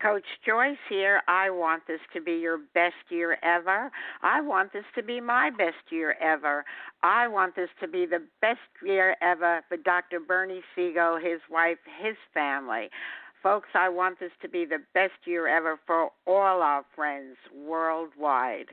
Coach Joyce here. I want this to be your best year ever. I want this to be my best year ever. I want this to be the best year ever for Dr. Bernie Siegel, his wife, his family. Folks, I want this to be the best year ever for all our friends worldwide.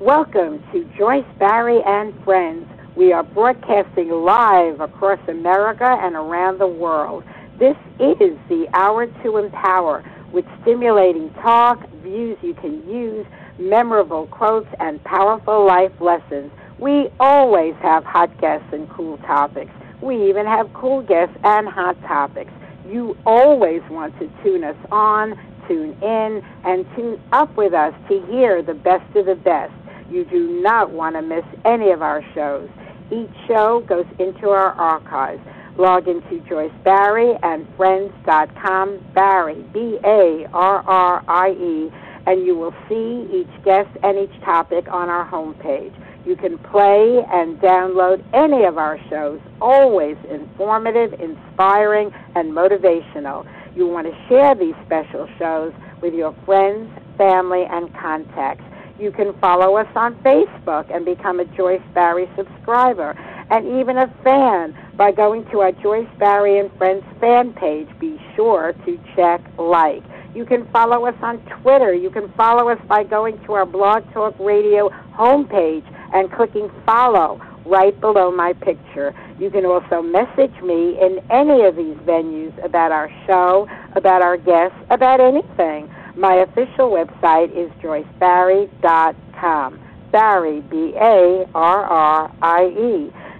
Welcome to Joyce Barrie and Friends. We are broadcasting live across America and around the world. This is the Hour to Empower with stimulating talk, views you can use, memorable quotes, and powerful life lessons. We always have hot guests and cool topics. We even have cool guests and hot topics. You always want to tune us on, tune in, and tune up with us to hear the best of the best. You do not want to miss any of our shows. Each show goes into our archives. Log into Joyce Barrie and Friends.com, Barrie, B A R R I E, and you will see each guest and each topic on our homepage. You can play and download any of our shows, always informative, inspiring, and motivational. You want to share these special shows with your friends, family, and contacts. You can follow us on Facebook and become a Joyce Barrie subscriber and even a fan by going to our Joyce Barrie and Friends fan page. Be sure to check like. You can follow us on Twitter. You can follow us by going to our Blog Talk Radio homepage and clicking follow right below my picture. You can also message me in any of these venues about our show, about our guests, about anything. My official website is joycebarrie.com. Barrie, B A R R I E.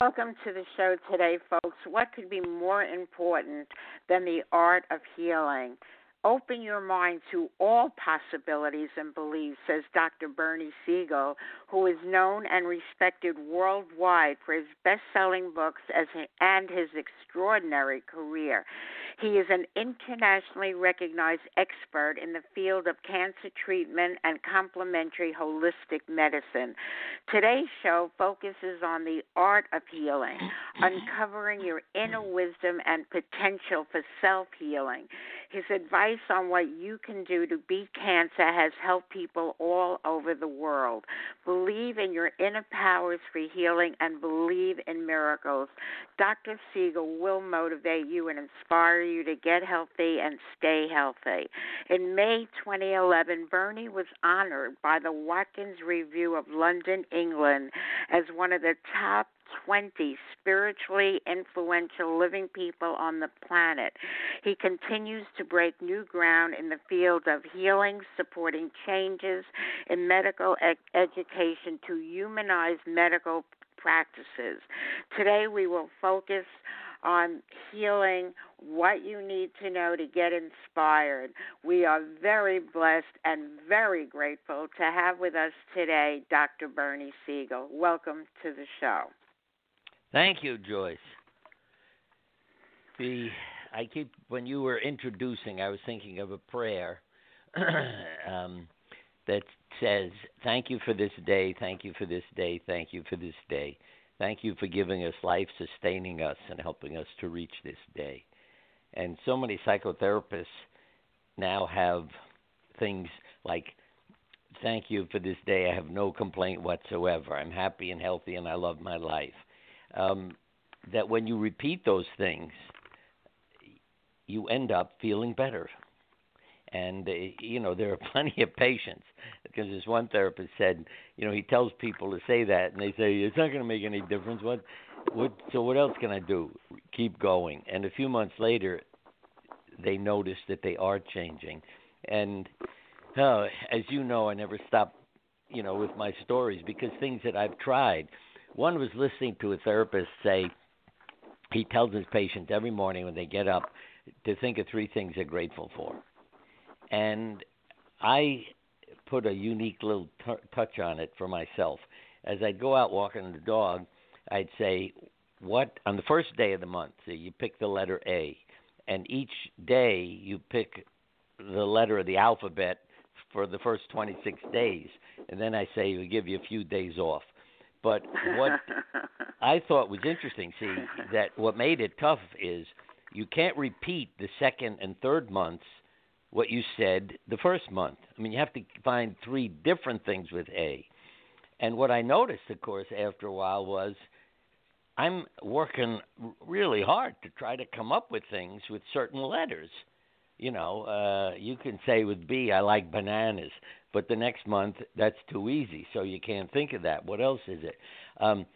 Welcome to the show today, folks. What could be more important than the art of healing? Open your mind to all possibilities and beliefs, says Dr. Bernie Siegel, who is known and respected worldwide for his best selling books and his extraordinary career. He is an internationally recognized expert in the field of cancer treatment and complementary holistic medicine. Today's show focuses on the art of healing, uncovering your inner wisdom and potential for self healing. His advice on what you can do to beat cancer has helped people all over the world. Believe in your inner powers for healing and believe in miracles. Dr. Siegel will motivate you and inspire you to get healthy and stay healthy. In May 2011, Bernie was honored by the Watkins Review of London, England, as one of the top 20 spiritually influential living people on the planet. He continues to break new ground in the field of healing, supporting changes in medical ed- education to humanize medical practices. Today we will focus on healing, what you need to know to get inspired. We are very blessed and very grateful to have with us today Dr. Bernie Siegel. Welcome to the show. Thank you, Joyce. The I keep when you were introducing, I was thinking of a prayer um, that says, "Thank you for this day, thank you for this day, thank you for this day." Thank you for giving us life, sustaining us, and helping us to reach this day. And so many psychotherapists now have things like, Thank you for this day. I have no complaint whatsoever. I'm happy and healthy, and I love my life. Um, that when you repeat those things, you end up feeling better and uh, you know there are plenty of patients because this one therapist said you know he tells people to say that and they say it's not going to make any difference. What what so what else can i do? Keep going. And a few months later they notice that they are changing. And uh, as you know i never stop you know with my stories because things that i've tried. One was listening to a therapist say he tells his patients every morning when they get up to think of three things they're grateful for. And I put a unique little t- touch on it for myself. As I'd go out walking the dog, I'd say, "What on the first day of the month? So you pick the letter A, and each day you pick the letter of the alphabet for the first 26 days, and then I say we give you a few days off." But what I thought was interesting, see, that what made it tough is you can't repeat the second and third months what you said the first month. I mean, you have to find three different things with A. And what I noticed, of course, after a while was I'm working really hard to try to come up with things with certain letters. You know, uh, you can say with B, I like bananas, but the next month that's too easy, so you can't think of that. What else is it? Um,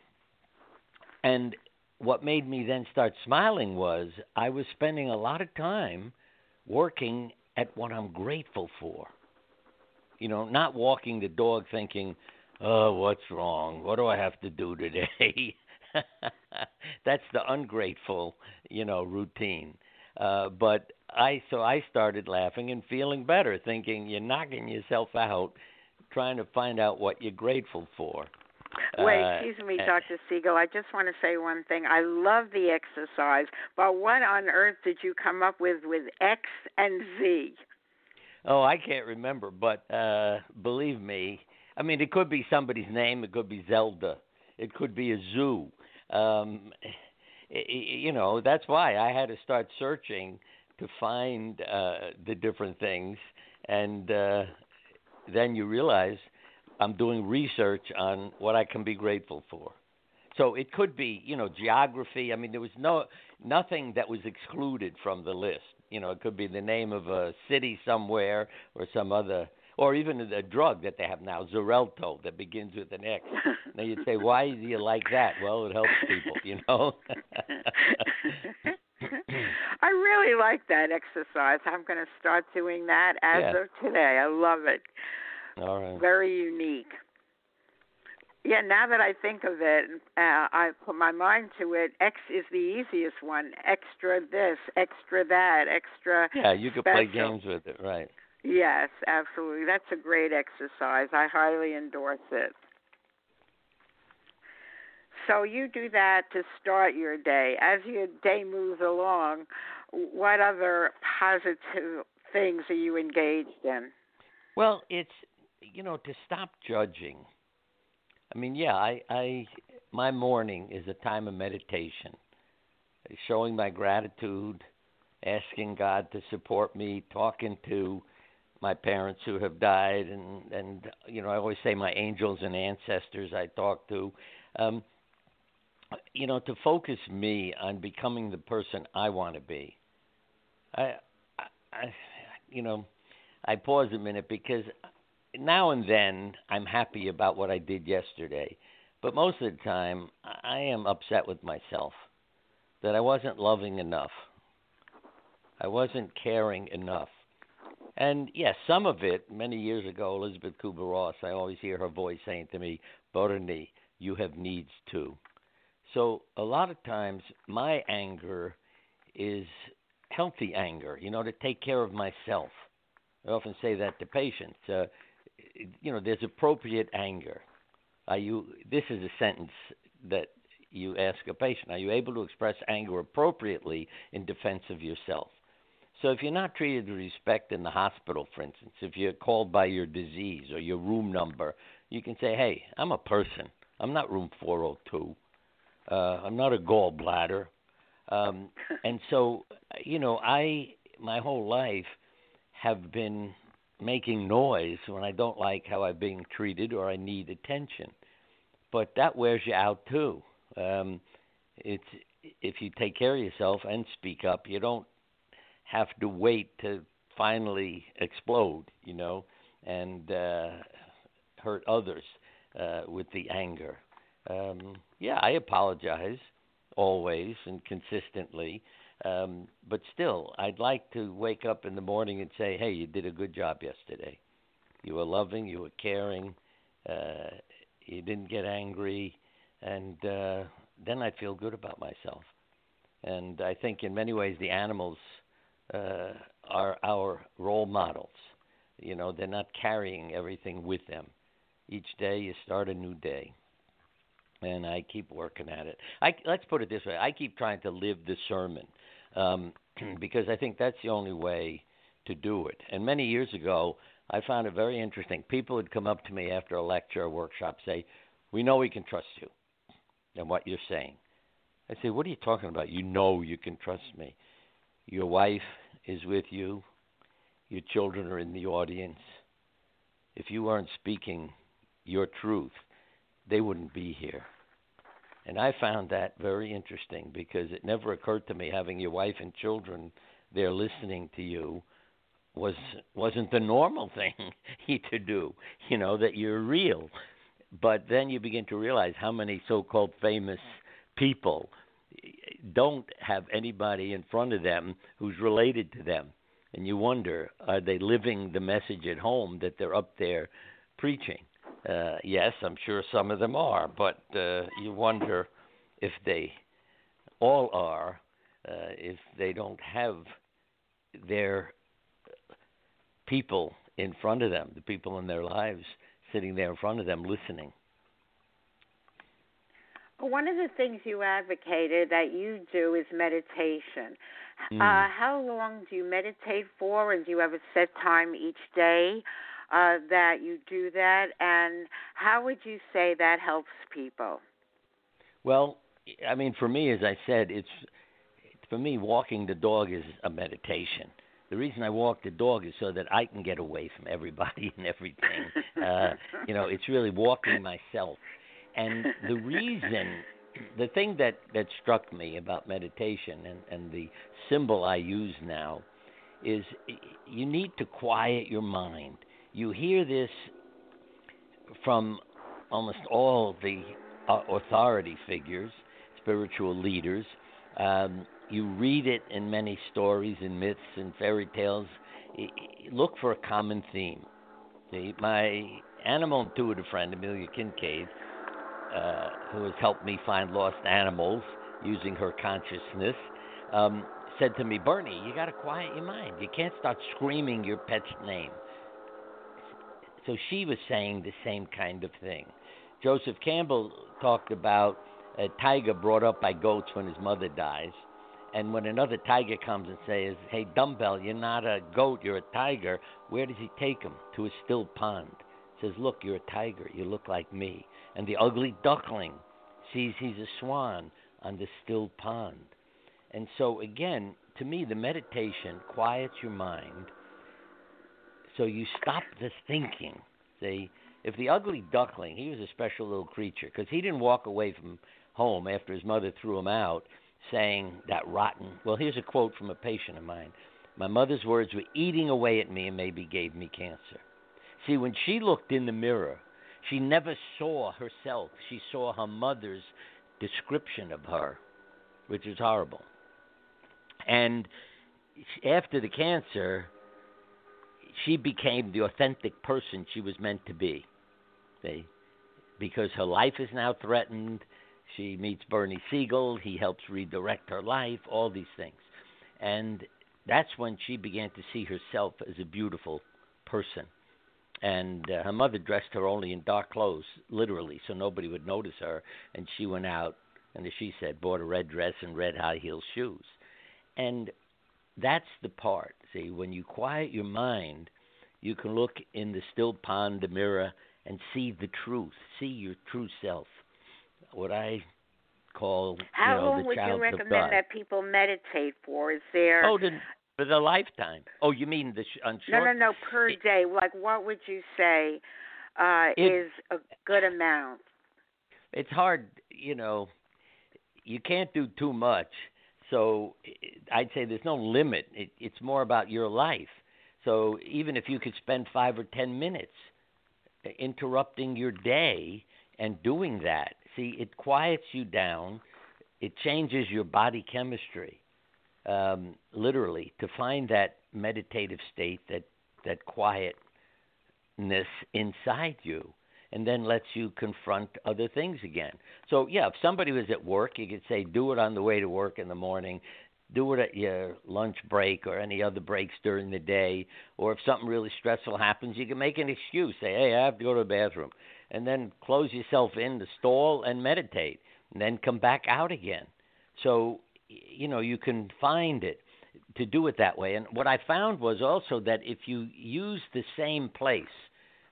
and what made me then start smiling was I was spending a lot of time working at what I'm grateful for. You know, not walking the dog thinking, "Oh, what's wrong? What do I have to do today?" That's the ungrateful, you know, routine. Uh, but I so I started laughing and feeling better, thinking you're knocking yourself out, trying to find out what you're grateful for. Wait, Uh, excuse me, uh, Dr. Siegel. I just want to say one thing. I love the exercise, but what on earth did you come up with with X and Z? Oh, I can't remember, but uh believe me, I mean it could be somebody's name, it could be Zelda, it could be a zoo. Um you know, that's why I had to start searching to find uh the different things and uh then you realize I'm doing research on what I can be grateful for. So it could be, you know, geography. I mean, there was no nothing that was excluded from the list. You know, it could be the name of a city somewhere or some other, or even a drug that they have now, Xarelto, that begins with an X. Now you'd say, why do you like that? Well, it helps people, you know. I really like that exercise. I'm going to start doing that as Yeah. of today. I love it. All right. Very unique. Yeah, now that I think of it, uh, I put my mind to it. X is the easiest one. Extra this, extra that, extra. Yeah, you could play games with it, right? Yes, absolutely. That's a great exercise. I highly endorse it. So you do that to start your day. As your day moves along, what other positive things are you engaged in? Well, it's you know to stop judging. I mean, yeah, I, I my morning is a time of meditation, showing my gratitude, asking God to support me, talking to my parents who have died, and and you know I always say my angels and ancestors I talk to. Um, you know, to focus me on becoming the person I want to be. I, I, I, you know, I pause a minute because now and then I'm happy about what I did yesterday, But most of the time, I am upset with myself that I wasn't loving enough. I wasn't caring enough. And yes, some of it, many years ago, Elisabeth Kubler Ross, I always hear her voice saying to me, Bernie, you have needs too. So a lot of times my anger is healthy anger, you know, to take care of myself. I often say that to patients. Uh, you know, there's appropriate anger. Are you? This is a sentence that you ask a patient. Are you able to express anger appropriately in defense of yourself? So if you're not treated with respect in the hospital, for instance, if you're called by your disease or your room number, you can say, "Hey, I'm a person. I'm not room 402. Uh, I'm not a gallbladder." Um, and so, you know, I my whole life have been making noise when I don't like how I'm being treated or I need attention. But that wears you out too. Um, it's if you take care of yourself and speak up, you don't have to wait to finally explode, you know, and uh, hurt others uh, with the anger. Um, yeah, I apologize always and consistently. Um, but still, I'd like to wake up in the morning and say, "Hey, you did a good job yesterday. You were loving, you were caring, uh, you didn't get angry, and uh, then I'd feel good about myself." And I think, in many ways, the animals uh, are our role models. You know, they're not carrying everything with them. Each day, you start a new day and I keep working at it. I let's put it this way: I keep trying to live the sermon um, because I think that's the only way to do it. And many years ago, I found it very interesting. People would come up to me after a lecture or workshop, say, "We know we can trust you, and what you're saying." I say, "What are you talking about? You know you can trust me. Your wife is with you. Your children are in the audience. If you weren't speaking your truth, they wouldn't be here." And I found that very interesting because it never occurred to me having your wife and children there listening to you was wasn't the normal thing to do, you know, that you're real. But then you begin to realize how many so-called famous people don't have anybody in front of them who's related to them. And you wonder, are they living the message at home that they're up there preaching? Uh, yes, I'm sure some of them are, but uh, you wonder if they all are, uh, if they don't have their people in front of them, the people in their lives sitting there in front of them listening. One of the things you advocated that you do is meditation. Mm. Uh, how long do you meditate for, and do you have a set time each day? Uh, that you do that, and how would you say that helps people? Well, I mean, for me, as I said, it's for me walking the dog is a meditation. The reason I walk the dog is so that I can get away from everybody and everything. uh, you know, it's really walking myself. And the reason, the thing that that struck me about meditation and and the symbol I use now is you need to quiet your mind you hear this from almost all the uh, authority figures, spiritual leaders. Um, you read it in many stories and myths and fairy tales. Look for a common theme. See, my animal intuitive friend, Amelia Kinkade, uh, who has helped me find lost animals using her consciousness, um, said to me, Bernie, you got to quiet your mind. You can't start screaming your pet's name. So she was saying the same kind of thing. Joseph Campbell talked about a tiger brought up by goats when his mother dies. And when another tiger comes and says, Hey, dumbbell, you're not a goat, you're a tiger, where does he take him? To a still pond. Says, Look, you're a tiger, you look like me. And the ugly duckling sees he's a swan on the still pond. And so, again, to me, the meditation quiets your mind so you stop the thinking. See, if the ugly duckling, he was a special little creature because he didn't walk away from home after his mother threw him out saying that rotten. Well, here's a quote from a patient of mine. My mother's words were eating away at me and maybe gave me cancer. See, when she looked in the mirror, She never saw herself. She saw her mother's description of her, which is horrible. And after the cancer, she became the authentic person she was meant to be. Because her life is now threatened. She meets Bernie Siegel. He helps redirect her life, all these things. And that's when she began to see herself as a beautiful person. And uh, her mother dressed her only in dark clothes, literally, so nobody would notice her. And she went out, and as she said, bought a red dress and red high heel shoes. And that's the part. See, when you quiet your mind, you can look in the still pond, the mirror, and see the truth, see your true self. What I call how you know, long the would you recommend that people meditate for? Is there Oh, the, for the lifetime. Oh, you mean the sh- on no, no, no per It- day? Like what would you say uh, It- is a good amount? It's hard, you know. You can't do too much, so I'd say there's no limit. It, it's more about your life. So even if you could spend five or ten minutes interrupting your day and doing that, see, it quiets you down. It changes your body chemistry, um, literally, to find that meditative state, that that quietness inside you, and then lets you confront other things again. So yeah, if somebody was at work, you could say, do it on the way to work in the morning do it at your lunch break or any other breaks during the day. Or if something really stressful happens, you can make an excuse. Say, hey, I have to go to the bathroom. And then close yourself in the stall and meditate. And then come back out again. So, you know, you can find it to do it that way. And what I found was also that if you use the same place,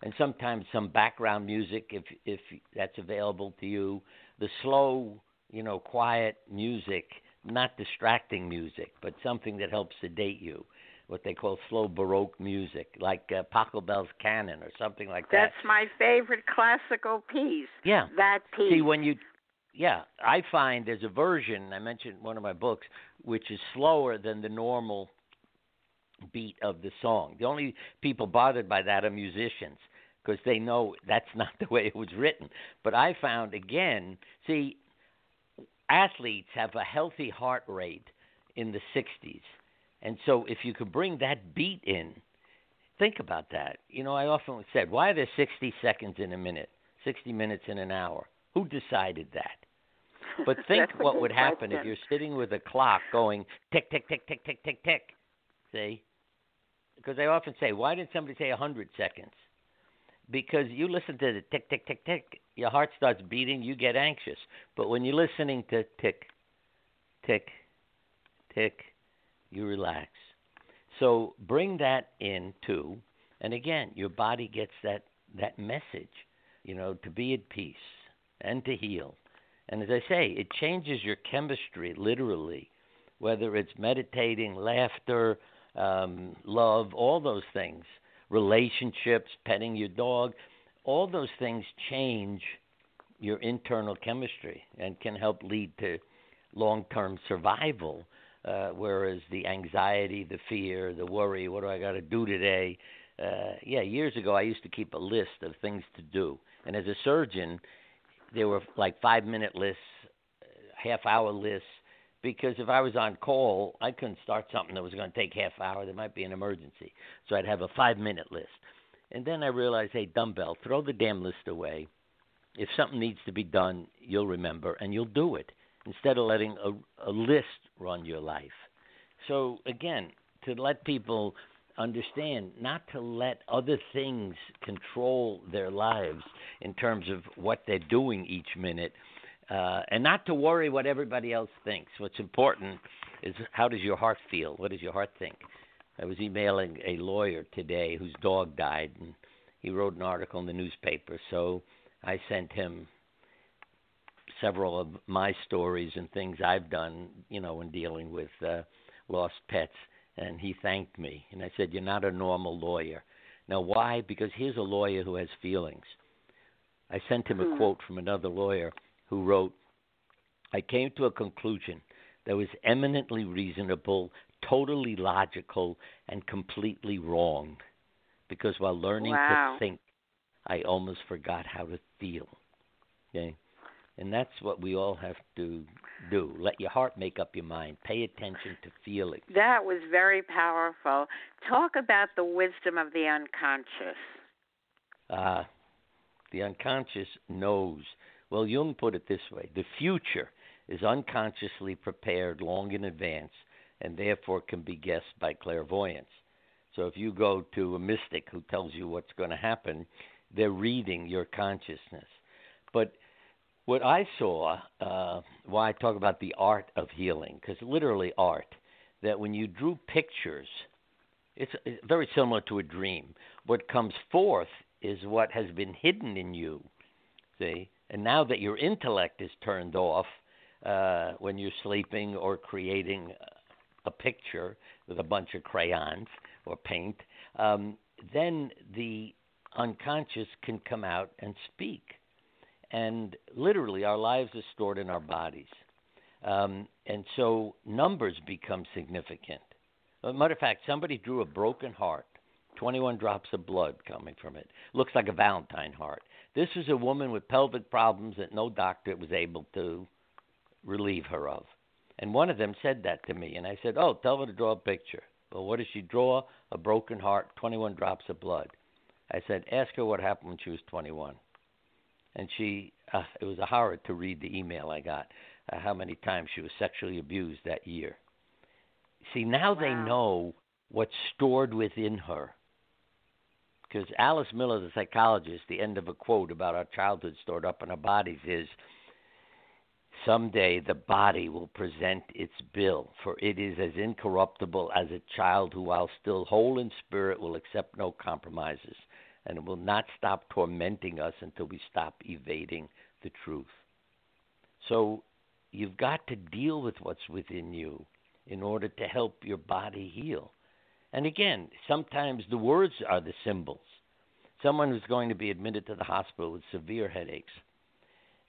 and sometimes some background music, if if that's available to you, the slow, you know, quiet music not distracting music, but something that helps sedate you. What they call slow Baroque music, like uh, Pachelbel's Canon or something like that. That's my favorite classical piece. Yeah. That piece. See, when you, yeah, I find there's a version, I mentioned in one of my books, which is slower than the normal beat of the song. The only people bothered by that are musicians because they know that's not the way it was written. But I found, again, see, athletes have a healthy heart rate in the 60s. And so if you could bring that beat in, think about that. You know, I often said, why are there 60 seconds in a minute, 60 minutes in an hour? Who decided that? But think what would happen if you're sitting with a clock going tick, tick, tick, tick, tick, tick, tick. See? Because I often say, why didn't somebody say 100 seconds? Because you listen to the tick, tick, tick, tick, your heart starts beating, you get anxious. But when you're listening to tick, tick, tick, you relax. So bring that in too, and again, your body gets that that message, you know, to be at peace and to heal. And as I say, it changes your chemistry literally, whether it's meditating, laughter, um, love, all those things, relationships, petting your dog, all those things change your internal chemistry and can help lead to long term survival. Uh, whereas the anxiety, the fear, the worry, what do I got to do today? Uh, yeah, years ago I used to keep a list of things to do. And as a surgeon, there were like five minute lists, half hour lists, because if I was on call, I couldn't start something that was going to take half hour. There might be an emergency. So I'd have a five minute list. And then I realized, hey, dumbbell, throw the damn list away. If something needs to be done, you'll remember and you'll do it instead of letting a, a list run your life. So, again, to let people understand not to let other things control their lives in terms of what they're doing each minute, uh, and not to worry what everybody else thinks. What's important is how does your heart feel? What does your heart think? I was emailing a lawyer today whose dog died, and he wrote an article in the newspaper. So I sent him several of my stories and things I've done, you know, in dealing with uh, lost pets. And he thanked me. And I said, You're not a normal lawyer. Now, why? Because here's a lawyer who has feelings. I sent him a Hmm. quote from another lawyer who wrote, I came to a conclusion that was eminently reasonable, totally logical, and completely wrong. Because while learning Wow. to think, I almost forgot how to feel. Okay? And that's what we all have to do. Let your heart make up your mind. Pay attention to feelings. That was very powerful. Talk about the wisdom of the unconscious. Uh, the unconscious knows. Well, Jung put it this way the future is unconsciously prepared long in advance and therefore can be guessed by clairvoyance. So if you go to a mystic who tells you what's going to happen, they're reading your consciousness. But what I saw, uh, why I talk about the art of healing, because literally art, that when you drew pictures, it's, it's very similar to a dream. What comes forth is what has been hidden in you, see? And now that your intellect is turned off uh, when you're sleeping or creating a picture with a bunch of crayons or paint, um, then the unconscious can come out and speak. And literally, our lives are stored in our bodies. Um, and so numbers become significant. As a matter of fact, somebody drew a broken heart, 21 drops of blood coming from it. Looks like a Valentine heart. This is a woman with pelvic problems that no doctor was able to relieve her of. And one of them said that to me, and I said, "Oh, tell her to draw a picture." Well, what does she draw? A broken heart, 21 drops of blood. I said, "Ask her what happened when she was 21." And she, uh, it was a horror to read the email I got. Uh, how many times she was sexually abused that year. See, now wow. they know what's stored within her. Because Alice Miller, the psychologist, the end of a quote about our childhood stored up in our bodies is Someday the body will present its bill, for it is as incorruptible as a child who, while still whole in spirit, will accept no compromises, and will not stop tormenting us until we stop evading the truth. So you've got to deal with what's within you in order to help your body heal. And again, sometimes the words are the symbols. Someone who's going to be admitted to the hospital with severe headaches.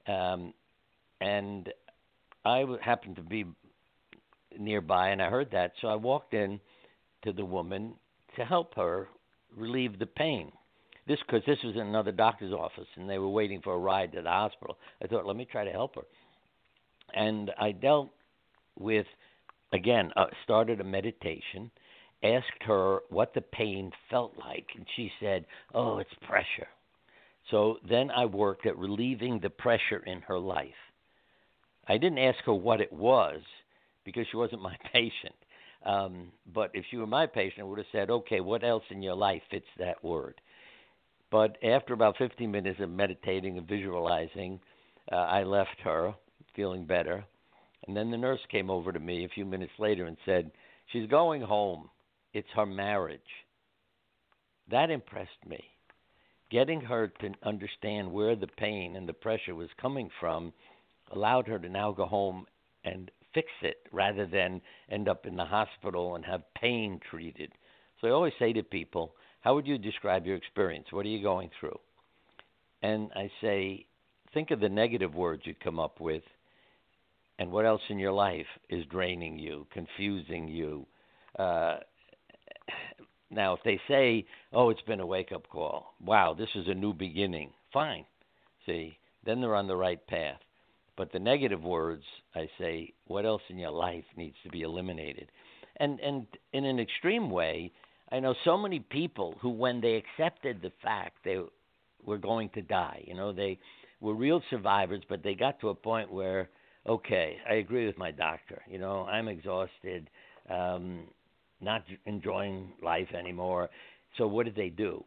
Um, and I happened to be nearby, and I heard that, so I walked in to the woman to help her relieve the pain. This because this was in another doctor's office, and they were waiting for a ride to the hospital. I thought, let me try to help her, and I dealt with, again, uh, started a meditation, asked her what the pain felt like, and she said, "Oh, it's pressure." So then I worked at relieving the pressure in her life I didn't ask her what it was because she wasn't my patient. Um, but if she were my patient, I would have said, okay, what else in your life fits that word? But after about 15 minutes of meditating and visualizing, uh, I left her feeling better. And then the nurse came over to me a few minutes later and said, She's going home. It's her marriage. That impressed me. Getting her to understand where the pain and the pressure was coming from allowed her to now go home and fix it rather than end up in the hospital and have pain treated. So I always say to people, How would you describe your experience? What are you going through? And I say, Think of the negative words you come up with and what else in your life is draining you, confusing you. Uh, now, if they say, "Oh, it's been a wake-up call. Wow, this is a new beginning." Fine. See, then they're on the right path. But the negative words, I say, what else in your life needs to be eliminated? And and in an extreme way, I know so many people who, when they accepted the fact they were going to die, you know, they were real survivors, but they got to a point where, okay, I agree with my doctor. You know, I'm exhausted, um, not enjoying life anymore. So what did they do?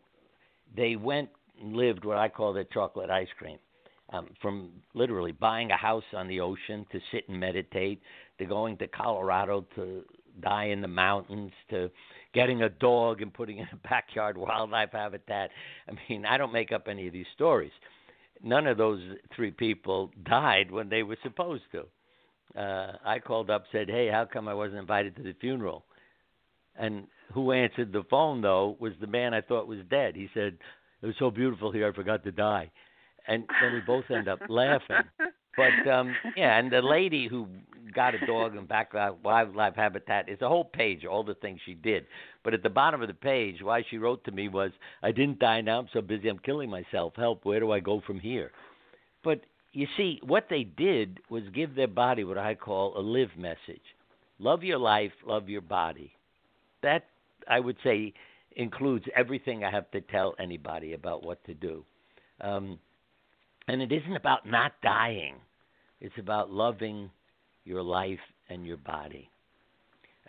They went and lived what I call the chocolate ice cream um, from literally buying a house on the ocean to sit and meditate, to going to Colorado to die in the mountains, to getting a dog and putting in a backyard wildlife habitat. I mean, I don't make up any of these stories. None of those three people died when they were supposed to. Uh, I called up, said, "Hey, how come I wasn't invited to the funeral?" And who answered the phone though was the man I thought was dead. He said, "It was so beautiful here, I forgot to die." and then we both end up laughing. But um yeah, and the lady who got a dog in back wildlife habitat is a whole page, all the things she did. But at the bottom of the page, why she wrote to me was, "I didn't die now. I'm so busy. I'm killing myself. Help! Where do I go from here?" But you see, what they did was give their body what I call a live message. Love your life, love your body. That I would say includes everything I have to tell anybody about what to do. Um, and it isn't about not dying. It's about loving your life and your body.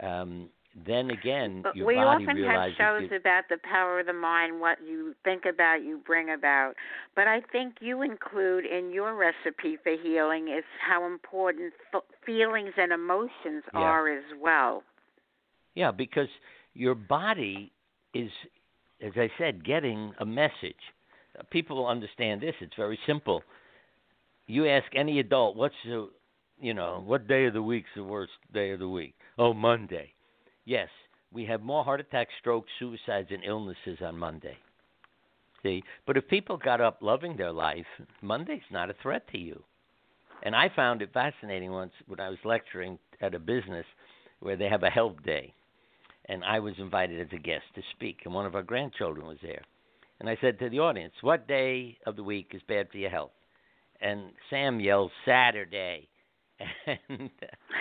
Um, then again, your we body often have shows you, about the power of the mind, what you think about, you bring about. But I think you include in your recipe for healing is how important f- feelings and emotions Yeah. are as well. Yeah, because your body is, as I said, getting a message. Uh, People understand this. It's very simple. You ask any adult, what's the, you know, what day of the week's the worst day of the week? Oh, Monday. Yes, we have more heart attacks, strokes, suicides, and illnesses on Monday. See, but if people got up loving their life, Monday's not a threat to you. And I found it fascinating once when I was lecturing at a business where they have a health day and I was invited as a guest to speak, and one of our grandchildren was there. And I said to the audience, "What day of the week is bad for your health?" And Sam yells, "Saturday." And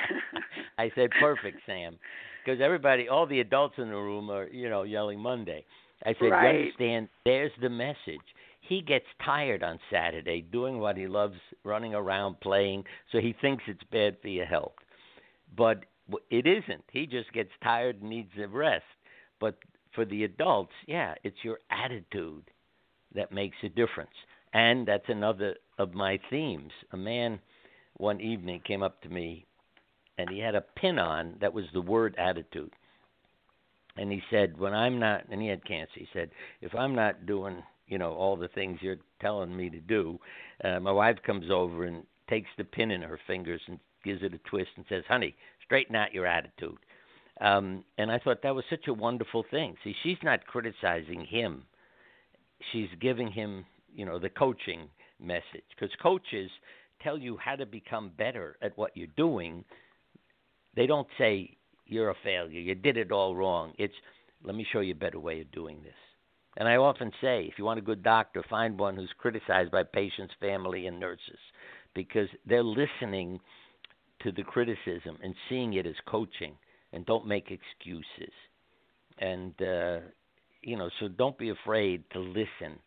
I said, "Perfect, Sam," because everybody, all the adults in the room are, you know, yelling Monday. I said, Right. "You understand? There's the message." He gets tired on Saturday doing what he loves, running around playing, so he thinks it's bad for your health. But it isn't. He just gets tired and needs a rest. But for the adults, yeah, it's your attitude that makes a difference. And that's another of my themes. A man one evening came up to me and he had a pin on that was the word attitude. And he said, When I'm not, and he had cancer, he said, If I'm not doing, you know, all the things you're telling me to do, uh, my wife comes over and takes the pin in her fingers and gives it a twist and says, Honey, straighten out your attitude. Um, and I thought that was such a wonderful thing. See, she's not criticizing him; she's giving him, you know, the coaching message. Because coaches tell you how to become better at what you're doing. They don't say you're a failure, you did it all wrong. It's let me show you a better way of doing this. And I often say, if you want a good doctor, find one who's criticized by patients, family, and nurses, because they're listening to the criticism and seeing it as coaching and don't make excuses. And uh you know, so don't be afraid to listen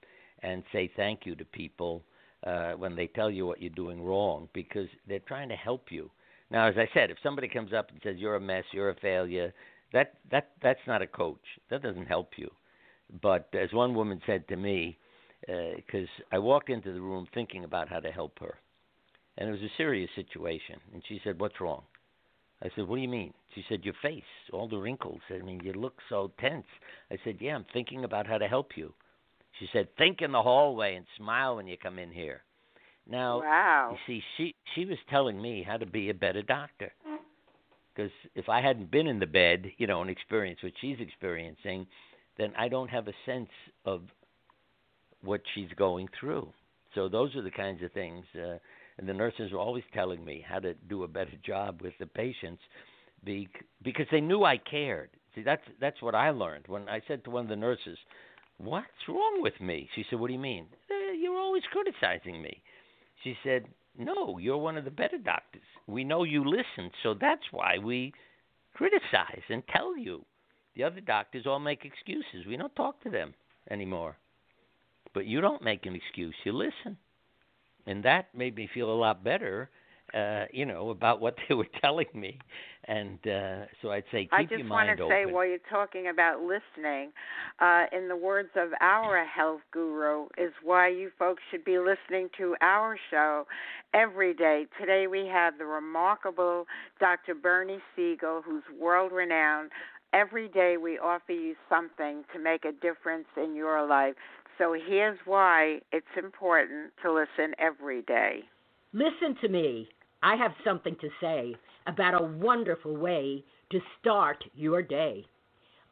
and say thank you to people uh when they tell you what you're doing wrong because they're trying to help you. Now, as I said, if somebody comes up and says you're a mess, you're a failure, that that that's not a coach. That doesn't help you. But as one woman said to me, because I walked into the room thinking about how to help her, and it was a serious situation, and she said, "What's wrong?" I said, "What do you mean?" She said, "Your face, all the wrinkles. I mean, you look so tense." I said, "Yeah, I'm thinking about how to help you." She said, "Think in the hallway and smile when you come in here." Now, wow. you see, she she was telling me how to be a better doctor. Because if I hadn't been in the bed, you know, and experienced what she's experiencing, then I don't have a sense of what she's going through. So those are the kinds of things. Uh, and the nurses were always telling me how to do a better job with the patients, because they knew I cared. See, that's that's what I learned when I said to one of the nurses, "What's wrong with me?" She said, "What do you mean? Eh, you're always criticizing me." She said, No, you're one of the better doctors. We know you listen, so that's why we criticize and tell you. The other doctors all make excuses. We don't talk to them anymore. But you don't make an excuse, you listen. And that made me feel a lot better, uh, you know, about what they were telling me. And uh, so I'd say keep I just want to say, open. while you're talking about listening, uh, in the words of our health guru, is why you folks should be listening to our show every day. Today we have the remarkable Dr. Bernie Siegel, who's world renowned. Every day we offer you something to make a difference in your life. So here's why it's important to listen every day. Listen to me. I have something to say about a wonderful way to start your day.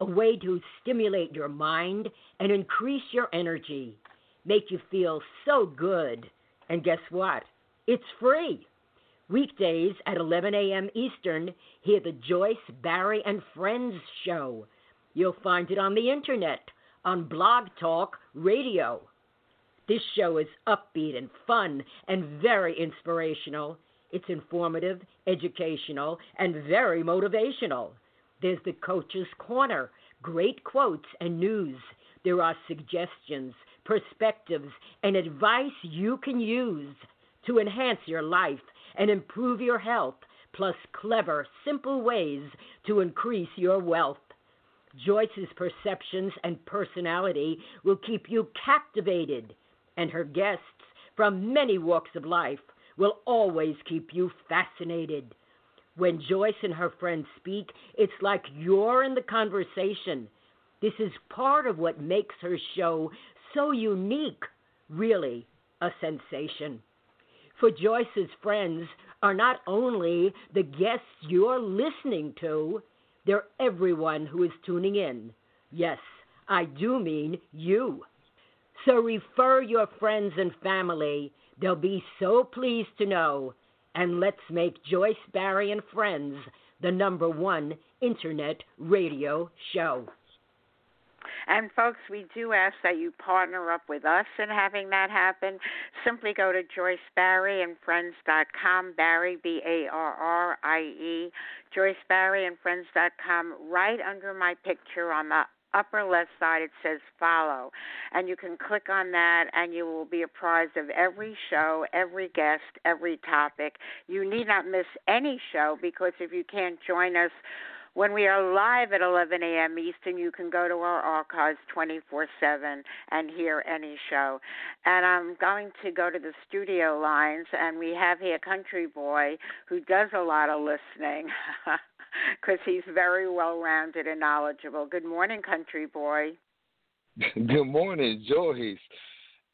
A way to stimulate your mind and increase your energy, make you feel so good. And guess what? It's free. Weekdays at 11 a.m. Eastern, hear the Joyce, Barrie, and Friends show. You'll find it on the internet, on Blog Talk Radio. This show is upbeat and fun and very inspirational. It's informative, educational, and very motivational. There's the Coach's Corner, great quotes and news. There are suggestions, perspectives, and advice you can use to enhance your life and improve your health, plus clever, simple ways to increase your wealth. Joyce's perceptions and personality will keep you captivated, and her guests from many walks of life will always keep you fascinated. When Joyce and her friends speak, it's like you're in the conversation. This is part of what makes her show so unique, really a sensation. For Joyce's friends are not only the guests you're listening to, they're everyone who is tuning in. Yes, I do mean you. So refer your friends and family. They'll be so pleased to know. And let's make Joyce Barrie and Friends the number one internet radio show. And folks, we do ask that you partner up with us in having that happen. Simply go to Joyce Barrie and Barrie, B A R R I E, Joyce Barrie and right under my picture on the upper left side it says follow. And you can click on that and you will be apprised of every show every guest every topic. You need not miss any show because if you can't join us when we are live at 11 a.m. Eastern, you can go to our archives 24 7 and hear any show. And I'm going to go to the studio lines, and we have here Country Boy who does a lot of listening because he's very well rounded and knowledgeable. Good morning, Country Boy. Good morning, Joyce.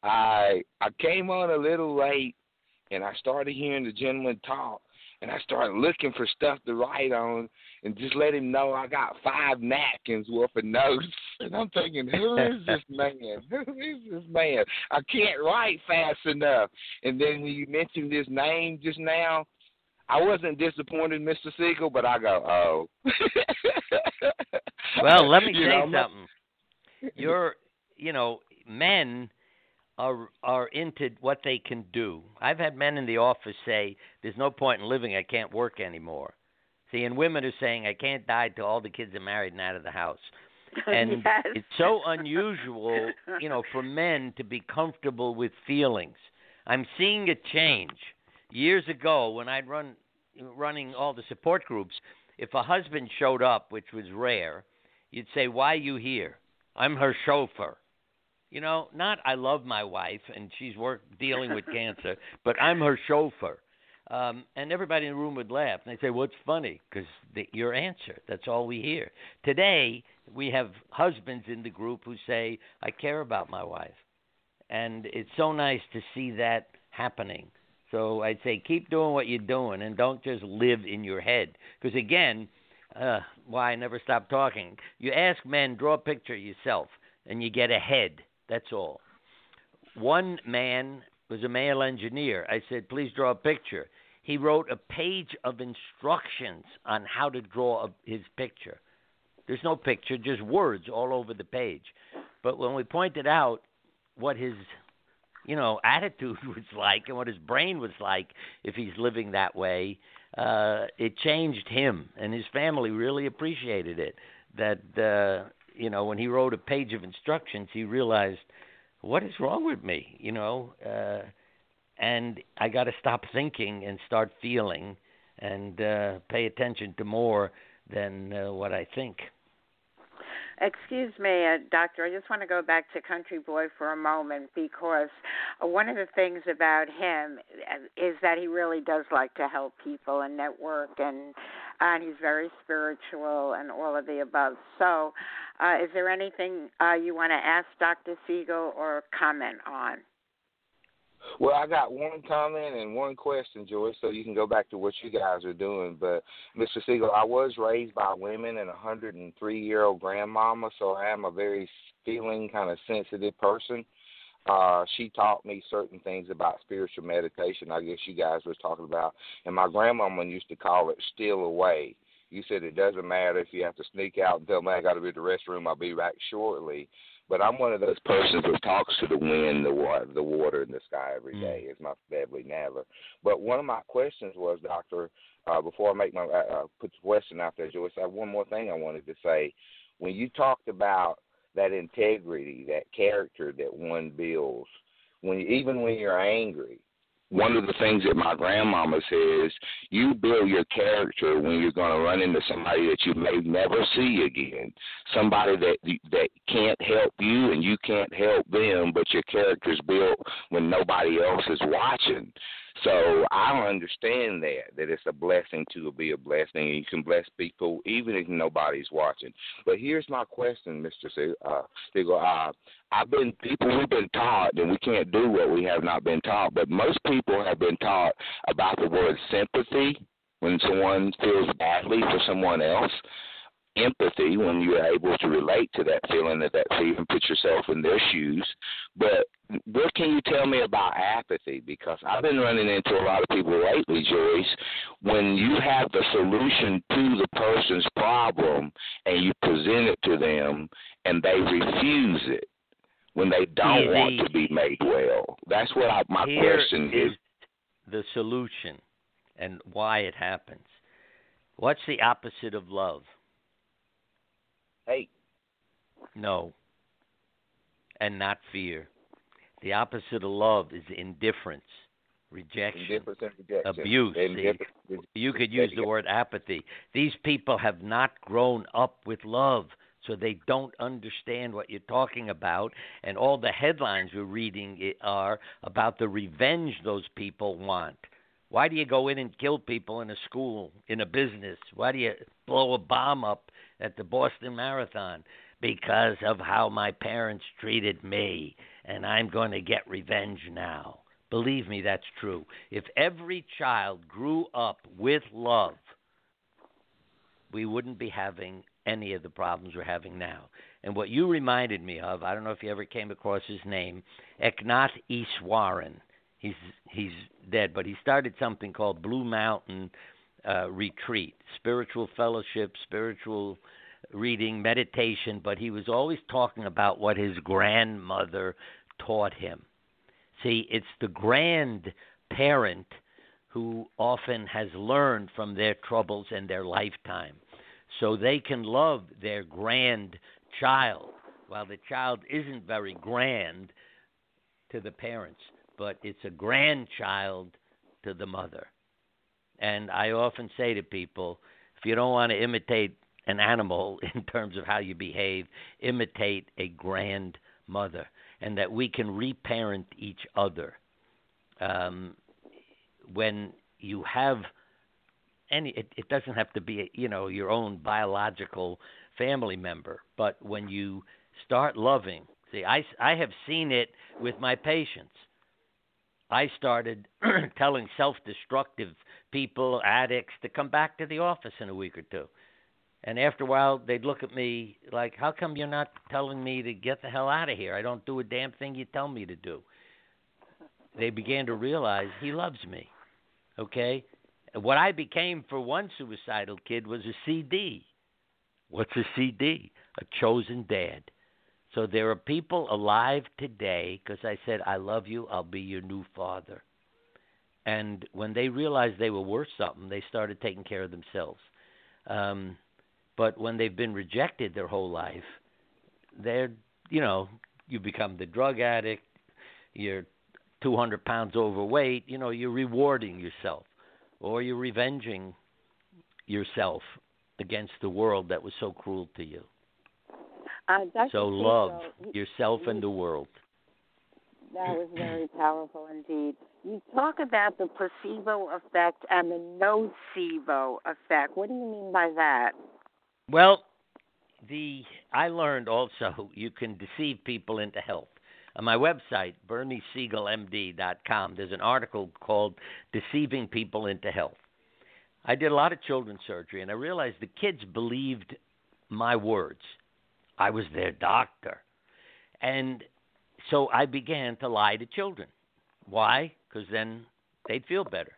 I I came on a little late, and I started hearing the gentleman talk, and I started looking for stuff to write on and just let him know I got five napkins worth of notes. And I'm thinking, who is this man? Who is this man? I can't write fast enough. And then when you mentioned his name just now, I wasn't disappointed, Mr. Siegel, but I go, oh. well, let me you say know, something. You're, you know, men are are into what they can do. I've had men in the office say, "There's no point in living. I can't work anymore." See, and women are saying, "I can't die till all the kids are married and out of the house." And yes. it's so unusual, you know, for men to be comfortable with feelings. I'm seeing a change. Years ago, when I'd run running all the support groups, if a husband showed up, which was rare, you'd say, "Why are you here?" I'm her chauffeur. You know, not I love my wife and she's work dealing with cancer, but I'm her chauffeur. Um, and everybody in the room would laugh. And they say, "What's funny?" Because your answer. That's all we hear. Today, we have husbands in the group who say, "I care about my wife," and it's so nice to see that happening. So I'd say keep doing what you're doing, and don't just live in your head. Because again, uh, why I never stop talking. You ask men, draw a picture of yourself, and you get a head. That's all. One man was a male engineer. I said, please draw a picture. He wrote a page of instructions on how to draw a, his picture. There's no picture, just words all over the page. But when we pointed out what his, you know, attitude was like and what his brain was like if he's living that way, uh, it changed him, and his family really appreciated it. That uh, you know, when he wrote a page of instructions, he realized what is wrong with me, you know, uh, and I got to stop thinking and start feeling, and uh, pay attention to more than uh, what I think. Excuse me, uh, Doctor. I just want to go back to Country Boy for a moment because one of the things about him uh, is that he really does like to help people and network, and and he's very spiritual and all of the above. So, uh, is there anything uh, you want to ask Dr. Siegel or comment on? Well, I got one comment and one question, Joyce, so you can go back to what you guys are doing. But, Mr. Siegel, I was raised by women and a 103 year old grandmama, so I am a very feeling, kind of sensitive person. Uh, she taught me certain things about spiritual meditation. I guess you guys was talking about, and my grandmama used to call it "steal away." You said it doesn't matter if you have to sneak out and tell me I got to be at the restroom. I'll be back shortly. But I'm one of those persons that talks to the wind, the water, the water, and the sky every day. mm. day. It's my Beverly Never. But one of my questions was, Doctor, uh, before I make my uh, uh, put the question out there, Joyce, I have one more thing I wanted to say. When you talked about that integrity, that character that one builds. When even when you're angry, one of the things that my grandmama says, you build your character when you're going to run into somebody that you may never see again, somebody that that can't help you and you can't help them, but your character's built when nobody else is watching. So I understand that that it's a blessing to be a blessing, and you can bless people even if nobody's watching. But here's my question, Mister uh, Siegel. Uh, I've been people we've been taught, that we can't do what we have not been taught. But most people have been taught about the word sympathy when someone feels badly for someone else empathy when you're able to relate to that feeling that that feeling, put yourself in their shoes. But what can you tell me about apathy? Because I've been running into a lot of people lately, Joyce. When you have the solution to the person's problem and you present it to them and they refuse it when they don't want to be made well. That's what I, my question is. is. The solution and why it happens. What's the opposite of love? hate. No. And not fear. The opposite of love is indifference, rejection, rejection. abuse. you could use the word apathy. These people have not grown up with love, so they don't understand what you're talking about. And all the headlines we're reading are about the revenge those people want. Why do you go in and kill people in a school, in a business? Why do you blow a bomb up at the Boston Marathon because of how my parents treated me, and I'm going to get revenge now. Believe me, that's true. If every child grew up with love, we wouldn't be having any of the problems we're having now. And what you reminded me of, I don't know if you ever came across his name, Eknath Easwaran. He's he's dead, but he started something called Blue Mountain uh, retreat, spiritual fellowship, spiritual reading, meditation, but he was always talking about what his grandmother taught him. See, it's the grandparent who often has learned from their troubles and their lifetime. So they can love their grandchild, while the child isn't very grand to the parents, but it's a grandchild to the mother. And I often say to people, if you don't want to imitate an animal in terms of how you behave, imitate a grandmother, and that we can reparent each other. Um, when you have any, it, it doesn't have to be you know your own biological family member, but when you start loving, see, I I have seen it with my patients. I started telling self destructive people, addicts, to come back to the office in a week or two. And after a while, they'd look at me like, How come you're not telling me to get the hell out of here? I don't do a damn thing you tell me to do. They began to realize he loves me. Okay? What I became for one suicidal kid was a CD. What's a CD? A chosen dad. So there are people alive today because I said, I love you, I'll be your new father. And when they realized they were worth something, they started taking care of themselves. Um, but when they've been rejected their whole life, they're, you know, you become the drug addict, you're 200 pounds overweight, you know, you're rewarding yourself or you're revenging yourself against the world that was so cruel to you. Uh, so love yourself and the world. That was very powerful indeed. You talk about the placebo effect and the nocebo effect. What do you mean by that? Well, the I learned also you can deceive people into health. On my website, BernieSiegelMD.com, there's an article called Deceiving People into Health. I did a lot of children's surgery, and I realized the kids believed my words. I was their doctor. And so I began to lie to children. Why? Because then they'd feel better.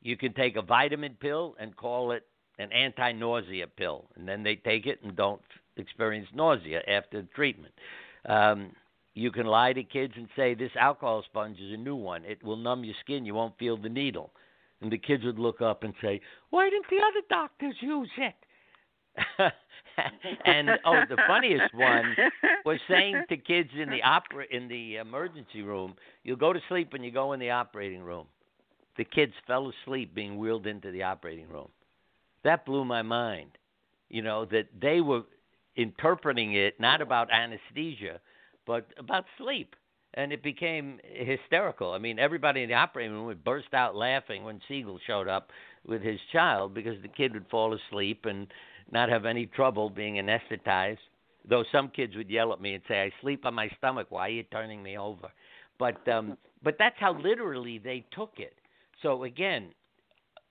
You can take a vitamin pill and call it an anti nausea pill, and then they take it and don't experience nausea after the treatment. Um, you can lie to kids and say, This alcohol sponge is a new one. It will numb your skin. You won't feel the needle. And the kids would look up and say, Why didn't the other doctors use it? and oh, the funniest one was saying to kids in the opera in the emergency room, "You'll go to sleep when you go in the operating room." The kids fell asleep being wheeled into the operating room. That blew my mind. You know that they were interpreting it not about anesthesia, but about sleep. And it became hysterical. I mean, everybody in the operating room would burst out laughing when Siegel showed up with his child because the kid would fall asleep and not have any trouble being anesthetized. Though some kids would yell at me and say, "I sleep on my stomach. Why are you turning me over?" But um, but that's how literally they took it. So again,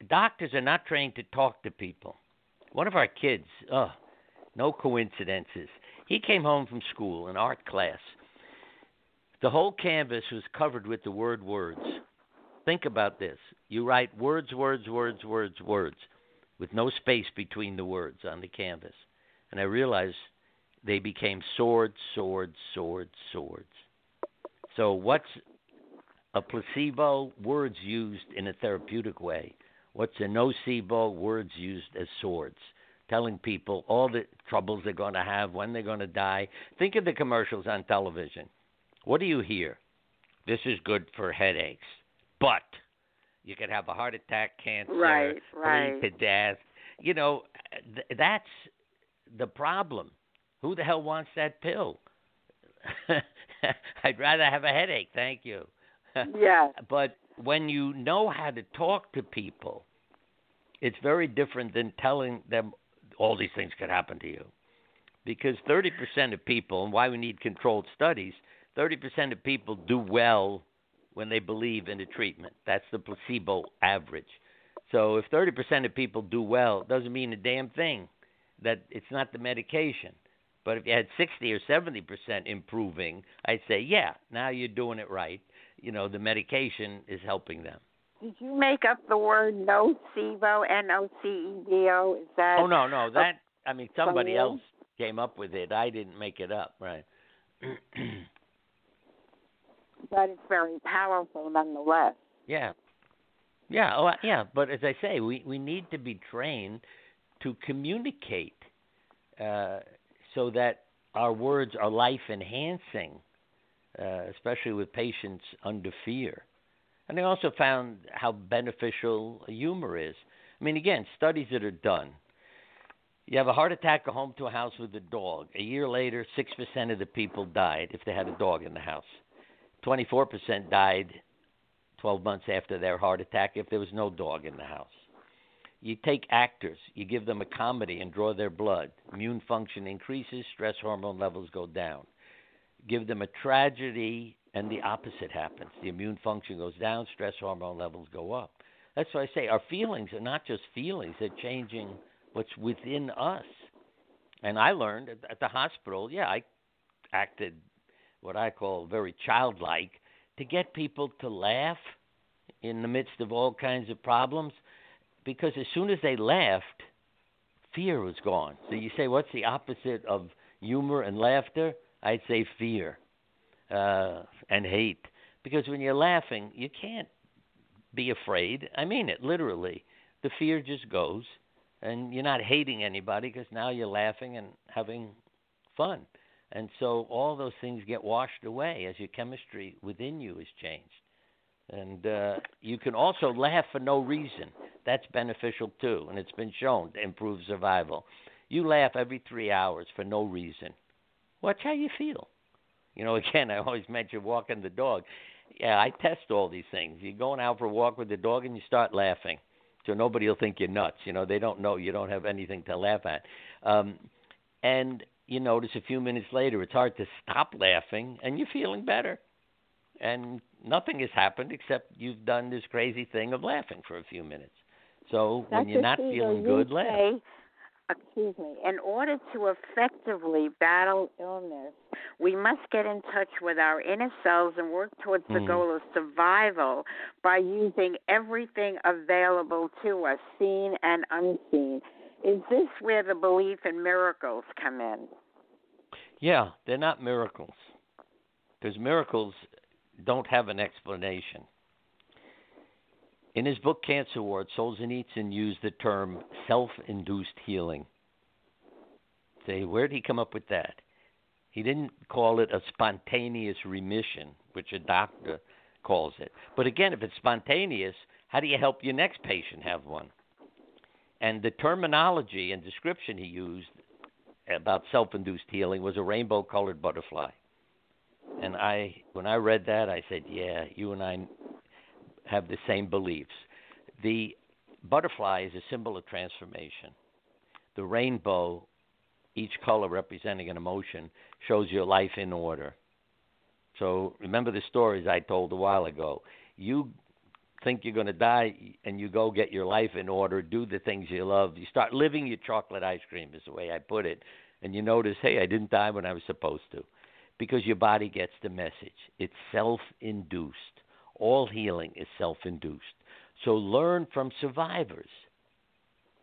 doctors are not trained to talk to people. One of our kids, oh, no coincidences. He came home from school, an art class. The whole canvas was covered with the word words. Think about this. You write words, words, words, words, words with no space between the words on the canvas. And I realized they became swords, swords, swords, swords. So, what's a placebo? Words used in a therapeutic way. What's a nocebo? Words used as swords, telling people all the troubles they're going to have, when they're going to die. Think of the commercials on television. What do you hear? This is good for headaches, but you could have a heart attack, cancer, right, right. to death. You know, th- that's the problem. Who the hell wants that pill? I'd rather have a headache, thank you. yeah. But when you know how to talk to people, it's very different than telling them all these things could happen to you. Because 30% of people, and why we need controlled studies, 30% of people do well when they believe in the treatment. That's the placebo average. So if 30% of people do well, it doesn't mean a damn thing that it's not the medication. But if you had 60 or 70% improving, I'd say, yeah, now you're doing it right. You know, the medication is helping them. Did you make up the word nocebo, N O C E B O? Is that? Oh no, no, that I mean somebody else came up with it. I didn't make it up, right? but it's very powerful nonetheless. Yeah. Yeah, oh, yeah, but as I say, we we need to be trained to communicate uh, so that our words are life enhancing, uh, especially with patients under fear. And they also found how beneficial humor is. I mean, again, studies that are done. You have a heart attack, go home to a house with a dog. A year later, 6% of the people died if they had a dog in the house. 24% died 12 months after their heart attack if there was no dog in the house. You take actors, you give them a comedy and draw their blood. Immune function increases, stress hormone levels go down. Give them a tragedy, and the opposite happens. The immune function goes down, stress hormone levels go up. That's why I say our feelings are not just feelings, they're changing what's within us. And I learned at the hospital, yeah, I acted what I call very childlike, to get people to laugh in the midst of all kinds of problems. Because as soon as they laughed, fear was gone. So you say, what's the opposite of humor and laughter? I'd say fear uh, and hate. Because when you're laughing, you can't be afraid. I mean it literally. The fear just goes, and you're not hating anybody because now you're laughing and having fun. And so all those things get washed away as your chemistry within you is changed. And uh, you can also laugh for no reason. That's beneficial too, and it's been shown to improve survival. You laugh every three hours for no reason. Watch how you feel. You know, again, I always mention walking the dog. Yeah, I test all these things. You're going out for a walk with the dog and you start laughing. So nobody will think you're nuts. You know, they don't know you don't have anything to laugh at. Um, and you notice a few minutes later it's hard to stop laughing and you're feeling better. And nothing has happened except you've done this crazy thing of laughing for a few minutes. So Dr. when you're not Siegel, feeling good, you laugh. Say, excuse me, in order to effectively battle illness, we must get in touch with our inner selves and work towards the Mm. goal of survival by using everything available to us, seen and unseen. Is this where the belief in miracles come in? Yeah, they're not miracles. Because miracles don't have an explanation. In his book Cancer Ward, Solzhenitsyn used the term self induced healing. Say, where did he come up with that? He didn't call it a spontaneous remission, which a doctor calls it. But again, if it's spontaneous, how do you help your next patient have one? And the terminology and description he used about self-induced healing was a rainbow-colored butterfly. And I, when I read that, I said, "Yeah, you and I have the same beliefs." The butterfly is a symbol of transformation. The rainbow, each color representing an emotion, shows your life in order. So remember the stories I told a while ago. You think you're going to die and you go get your life in order, do the things you love. You start living your chocolate ice cream, is the way I put it. And you notice, hey, I didn't die when I was supposed to. Because your body gets the message. It's self induced. All healing is self induced. So learn from survivors.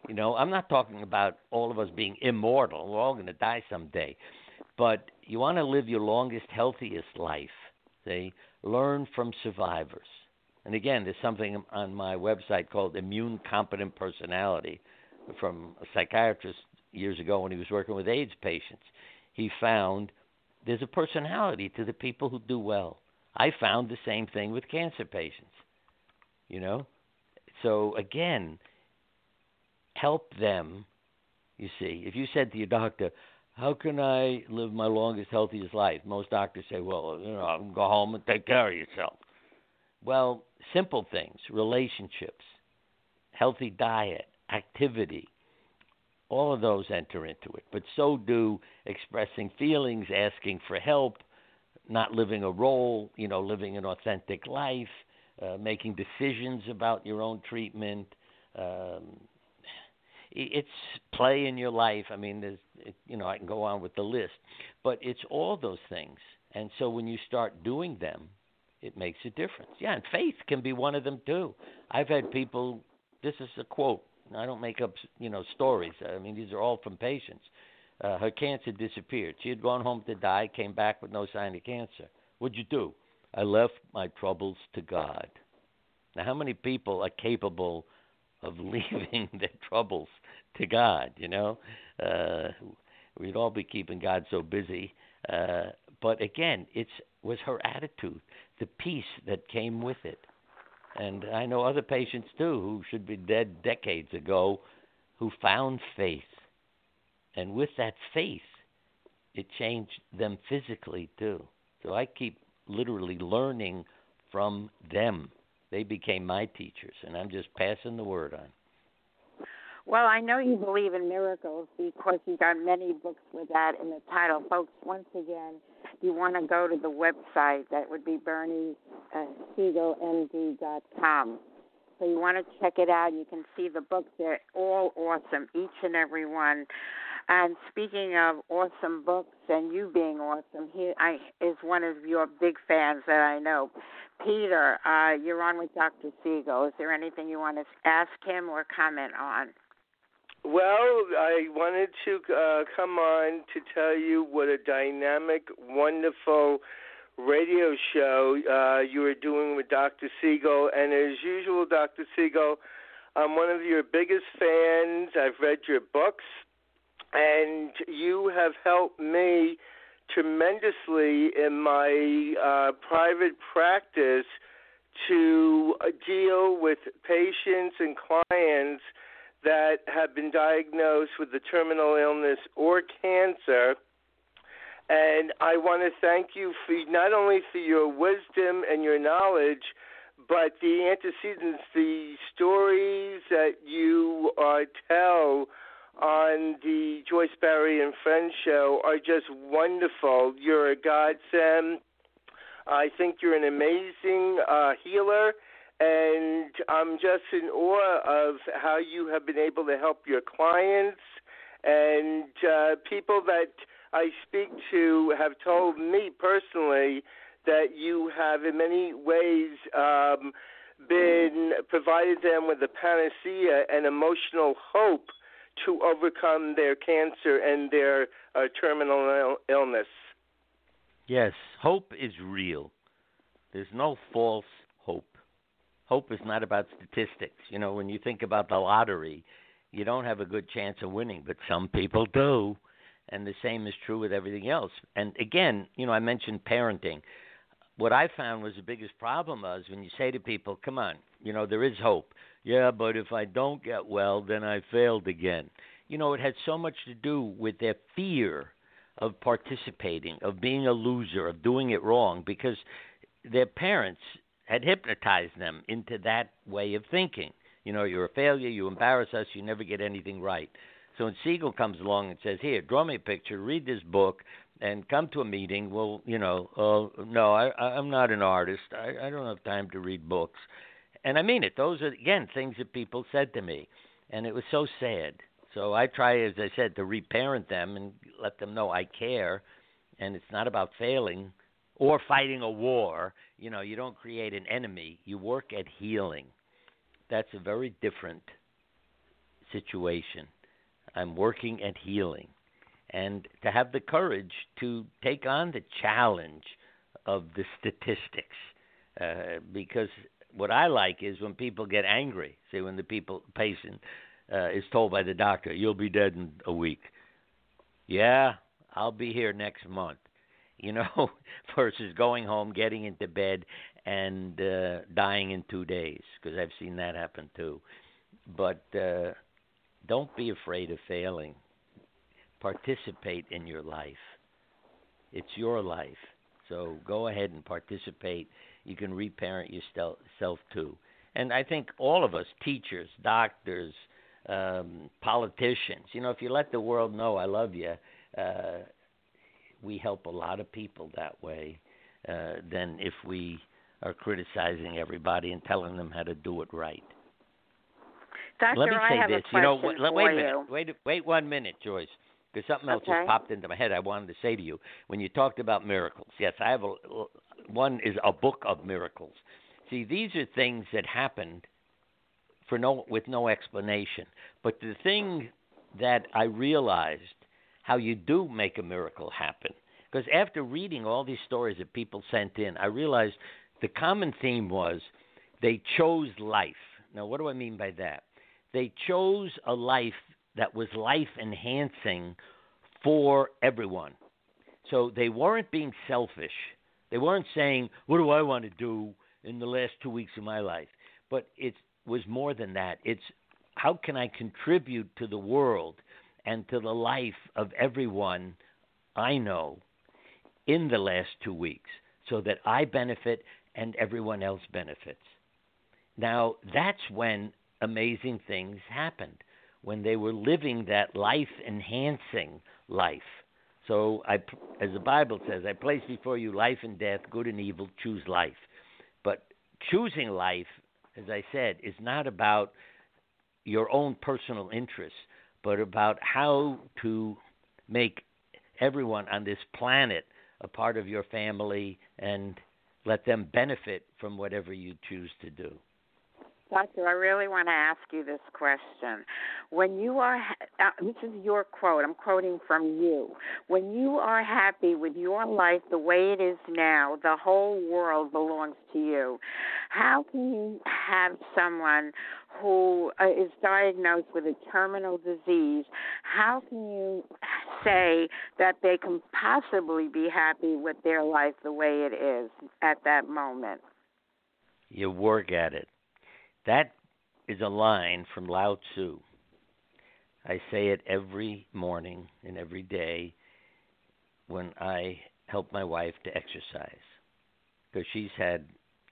You know, I'm not talking about all of us being immortal. We're all going to die someday. But you want to live your longest, healthiest life. See, learn from survivors. And again, there's something on my website called Immune Competent Personality from a psychiatrist years ago when he was working with AIDS patients. He found there's a personality to the people who do well. I found the same thing with cancer patients. You know? So again, help them. You see, if you said to your doctor, how can I live my longest, healthiest life? Most doctors say, well, you know, go home and take care of yourself. Well, simple things, relationships, healthy diet, activity, all of those enter into it. But so do expressing feelings, asking for help, not living a role, you know, living an authentic life, uh, making decisions about your own treatment. Um, it's play in your life. I mean, there's, you know, I can go on with the list, but it's all those things. And so when you start doing them, it makes a difference. Yeah, and faith can be one of them too. I've had people. This is a quote. I don't make up, you know, stories. I mean, these are all from patients. Uh, her cancer disappeared. She had gone home to die, came back with no sign of cancer. What'd you do? I left my troubles to God. Now, how many people are capable of leaving their troubles to God? You know, uh, we'd all be keeping God so busy. Uh, but again, it was her attitude, the peace that came with it. And I know other patients too who should be dead decades ago who found faith. And with that faith, it changed them physically too. So I keep literally learning from them. They became my teachers, and I'm just passing the word on. Well, I know you believe in miracles because you've got many books with that in the title. Folks, once again, you want to go to the website. That would be BernieSiegelMD.com. So you want to check it out. You can see the books. They're all awesome, each and every one. And speaking of awesome books and you being awesome, he I, is one of your big fans that I know. Peter, uh, you're on with Dr. Siegel. Is there anything you want to ask him or comment on? Well, I wanted to uh, come on to tell you what a dynamic, wonderful radio show uh, you are doing with Dr. Siegel. And as usual, Dr. Siegel, I'm one of your biggest fans. I've read your books, and you have helped me tremendously in my uh, private practice to uh, deal with patients and clients that have been diagnosed with the terminal illness or cancer. And I want to thank you for not only for your wisdom and your knowledge, but the antecedents, the stories that you uh, tell on the Joyce Barrie and Friends show are just wonderful. You're a godsend. I think you're an amazing uh, healer, and I'm just in awe of how you have been able to help your clients And uh, people that I speak to have told me personally that you have, in many ways, um, been provided them with a panacea and emotional hope to overcome their cancer and their uh, terminal illness. Yes, hope is real. There's no false hope. Hope is not about statistics. You know, when you think about the lottery, you don't have a good chance of winning, but some people do. And the same is true with everything else. And again, you know, I mentioned parenting. What I found was the biggest problem was when you say to people, come on, you know, there is hope. Yeah, but if I don't get well, then I failed again. You know, it had so much to do with their fear of participating, of being a loser, of doing it wrong, because their parents had hypnotized them into that way of thinking. You know, you're a failure, you embarrass us, you never get anything right. So when Siegel comes along and says, "Here, draw me a picture, read this book, and come to a meeting," well, you know, oh no, I, I'm not an artist. I, I don't have time to read books, and I mean it. Those are again things that people said to me, and it was so sad. So I try, as I said, to reparent them and let them know I care, and it's not about failing or fighting a war. You know, you don't create an enemy. You work at healing. That's a very different situation. I'm working at healing. And to have the courage to take on the challenge of the statistics. Uh, because what I like is when people get angry. See, when the people patient uh, is told by the doctor, "You'll be dead in a week." Yeah, I'll be here next month. You know, versus going home, getting into bed, and uh, dying in two days, because I've seen that happen too. But uh, don't be afraid of failing. Participate in your life. It's your life. So go ahead and participate. You can reparent yourself too. And I think all of us, teachers, doctors, um, politicians, you know, if you let the world know I love you, uh, we help a lot of people that way uh, than if we are criticizing everybody and telling them how to do it right. Doctor, Let me say I have this. a you know, wait, wait a you. minute. Wait, wait one minute, Joyce. Because something else Okay. just popped into my head. I wanted to say to you when you talked about miracles. Yes, I have a one is a book of miracles. See, these are things that happened for no with no explanation. But the thing that I realized how you do make a miracle happen. Because after reading all these stories that people sent in, I realized the common theme was they chose life. Now, what do I mean by that? They chose a life that was life enhancing for everyone. So they weren't being selfish. They weren't saying, What do I want to do in the last two weeks of my life? But it was more than that. It's how can I contribute to the world and to the life of everyone I know in the last two weeks so that I benefit and everyone else benefits. Now, that's when amazing things happened, when they were living that life enhancing life. So, I, as the Bible says, I place before you life and death, good and evil, choose life. But choosing life, as I said, is not about your own personal interests, but about how to make everyone on this planet a part of your family and let them benefit from whatever you choose to do. Doctor, I really want to ask you this question. When you are, uh, this is your quote, I'm quoting from you. When you are happy with your life the way it is now, the whole world belongs to you. How can you have someone who uh, diagnosed with a terminal disease? How can you say that they can possibly be happy with their life the way it is at that moment? You work at it. That is a line from Lao Tzu. I say it every morning and every day when I help my wife to exercise because she's had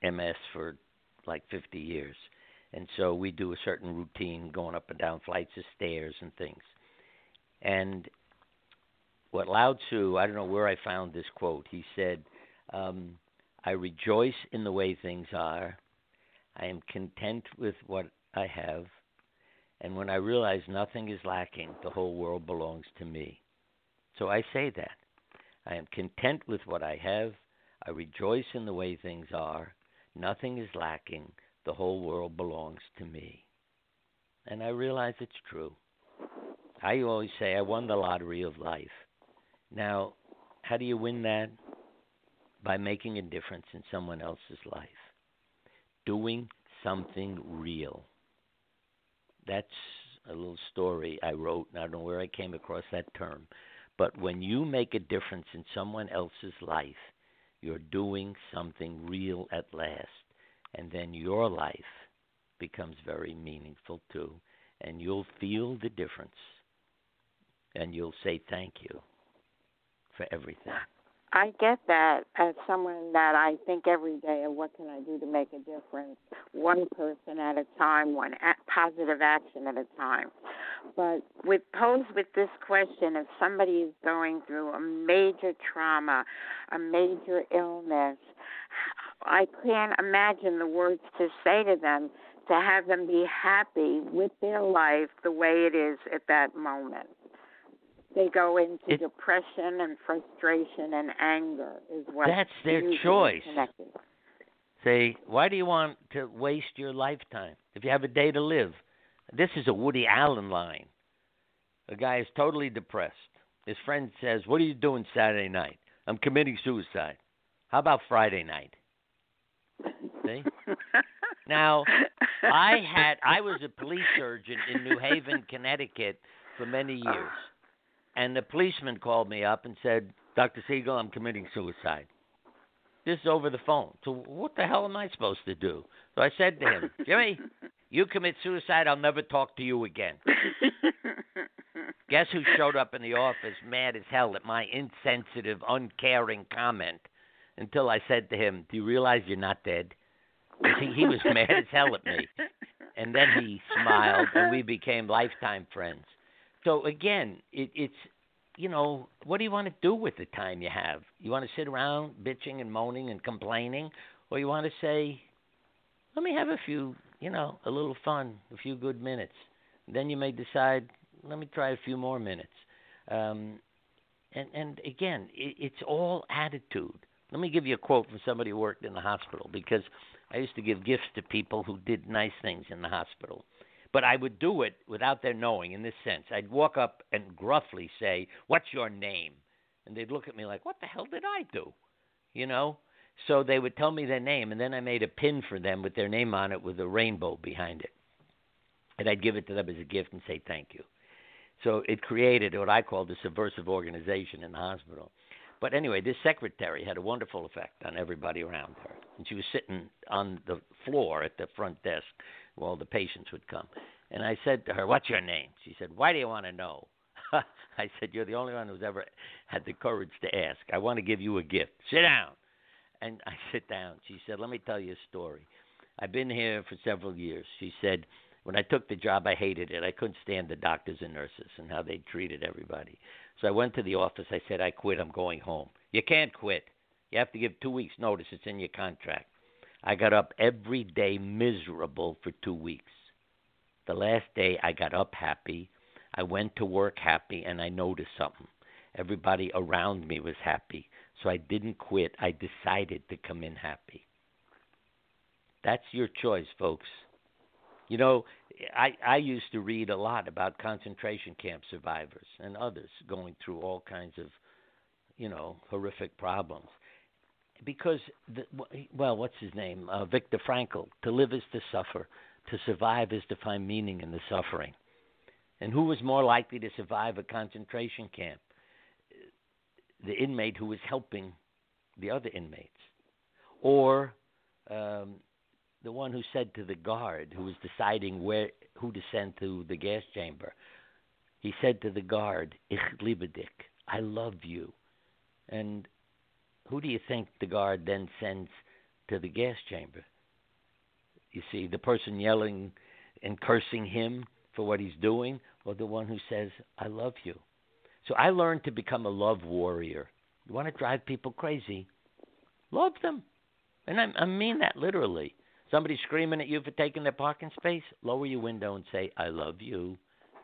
MS for like 50 years. And so we do a certain routine going up and down flights of stairs and things. And what Lao Tzu, I don't know where I found this quote, he said, um, I rejoice in the way things are. I am content with what I have, And when I realize nothing is lacking, the whole world belongs to me. So I say that. I am content with what I have. I rejoice in the way things are. Nothing is lacking. The whole world belongs to me. And I realize it's true. I always say I won the lottery of life. Now, how do you win that? By making a difference in someone else's life, doing something real. That's a little story I wrote, and I don't know where I came across that term. But when you make a difference in someone else's life, you're doing something real at last. And then your life becomes very meaningful too. And you'll feel the difference. And you'll say thank you for everything. I get that as someone that I think every day of what can I do to make a difference, one person at a time, one positive action at a time. But with posed with this question, if somebody is going through a major trauma, a major illness, I can't imagine the words to say to them to have them be happy with their life the way it is at that moment they go into it, depression and frustration and anger is what that's their choice. say why do you want to waste your lifetime? If you have a day to live. This is a woody allen line. A guy is totally depressed. His friend says what are you doing saturday night? I'm committing suicide. How about friday night? See? Now i had i was a police surgeon in new haven connecticut for many years and the policeman called me up and said, Dr. Siegel, I'm committing suicide. This is over the phone. So what the hell am I supposed to do? So I said to him, Jimmy, you commit suicide, I'll never talk to you again. Guess who showed up in the office mad as hell at my insensitive, uncaring comment until I said to him, Do you realize you're not dead? He, he was mad as hell at me. And then he smiled, and we became lifetime friends. So again, it, it's you know, what do you want to do with the time you have? You want to sit around bitching and moaning and complaining, or you want to say, let me have a few, you know, a little fun, a few good minutes. Then you may decide, let me try a few more minutes. Um, and and again, it, it's all attitude. Let me give you a quote from somebody who worked in the hospital because I used to give gifts to people who did nice things in the hospital. But I would do it without their knowing in this sense. I'd walk up and gruffly say, What's your name? And they'd look at me like, What the hell did I do? You know? So they would tell me their name, and then I made a pin for them with their name on it with a rainbow behind it. And I'd give it to them as a gift and say thank you. So it created what I called a subversive organization in the hospital. But anyway, this secretary had a wonderful effect on everybody around her. And she was sitting on the floor at the front desk while the patients would come. And I said to her, What's your name? She said, Why do you want to know? I said, You're the only one who's ever had the courage to ask. I want to give you a gift. Sit down. And I sit down. She said, Let me tell you a story. I've been here for several years. She said, When I took the job, I hated it. I couldn't stand the doctors and nurses and how they treated everybody. So I went to the office. I said, I quit. I'm going home. You can't quit. You have to give two weeks' notice. It's in your contract. I got up every day miserable for two weeks. The last day I got up happy. I went to work happy and I noticed something. Everybody around me was happy. So I didn't quit. I decided to come in happy. That's your choice, folks. You know, I I used to read a lot about concentration camp survivors and others going through all kinds of, you know, horrific problems because the, well, what's his name? Uh, Viktor Frankl. To live is to suffer. To survive is to find meaning in the suffering. And who was more likely to survive a concentration camp? The inmate who was helping the other inmates, or um, the one who said to the guard who was deciding where who to send to the gas chamber. He said to the guard, "Ich liebe dich. I love you," and who do you think the guard then sends to the gas chamber? You see, the person yelling and cursing him for what he's doing, or the one who says, I love you. So I learned to become a love warrior. You want to drive people crazy? Love them. And I, I mean that literally. Somebody screaming at you for taking their parking space? Lower your window and say, "I love you."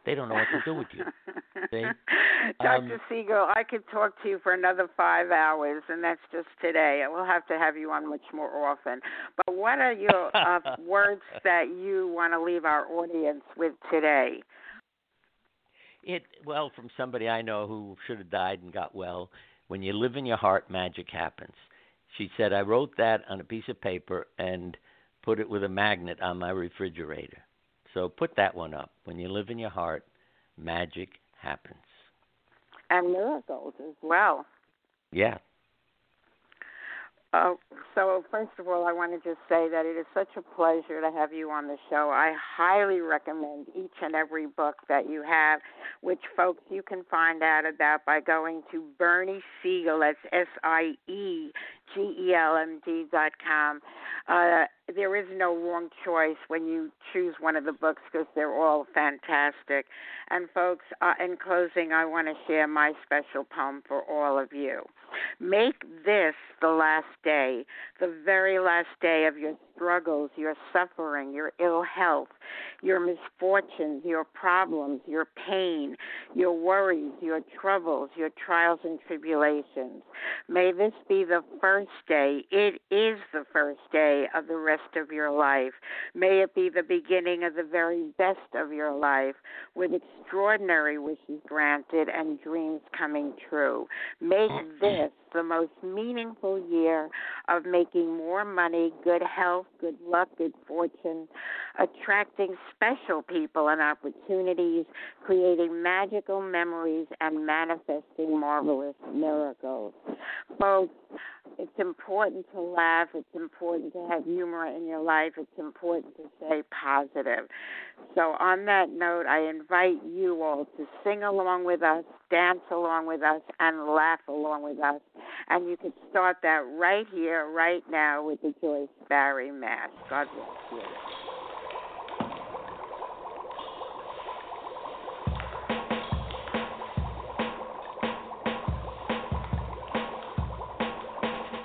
They don't know what to do with you. See? Dr. Um, Siegel, I could talk to you for another five hours, and that's just today. We'll have to have you on much more often. But what are your uh, words that you want to leave our audience with today? It well from somebody I know who should have died and got well. When you live in your heart, magic happens. She said I wrote that on a piece of paper and put it with a magnet on my refrigerator. So put that one up. When you live in your heart, magic happens. And miracles as well. Yeah. Uh, so, first of all, I want to just say that it is such a pleasure to have you on the show. I highly recommend each and every book that you have, which, folks, you can find out about by going to Bernie Siegel, that's S I E G E L M D dot com. Uh, there is no wrong choice when you choose one of the books because they're all fantastic. And, folks, uh, in closing, I want to share my special poem for all of you. Make this the last day, the very last day of your struggles, your suffering, your ill health, your misfortunes, your problems, your pain, your worries, your troubles, your trials and tribulations. May this be the first day, it is the first day of the rest of your life. May it be the beginning of the very best of your life with extraordinary wishes granted and dreams coming true. Make mm-hmm. this the most meaningful year of making more money, good health, good luck, good fortune, attracting special people and opportunities, creating magical memories, and manifesting marvelous miracles. Folks, it's important to laugh. It's important to have humor in your life. It's important to stay positive. So, on that note, I invite you all to sing along with us, dance along with us, and laugh along with us. And you can start that right here, right now, with the Joyce Barrie Mash. God bless you.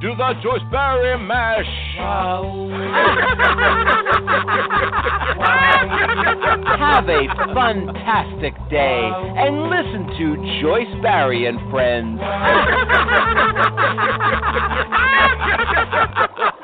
do the Joyce Barrie mash. Have a fantastic day and listen to Joyce Barrie and friends.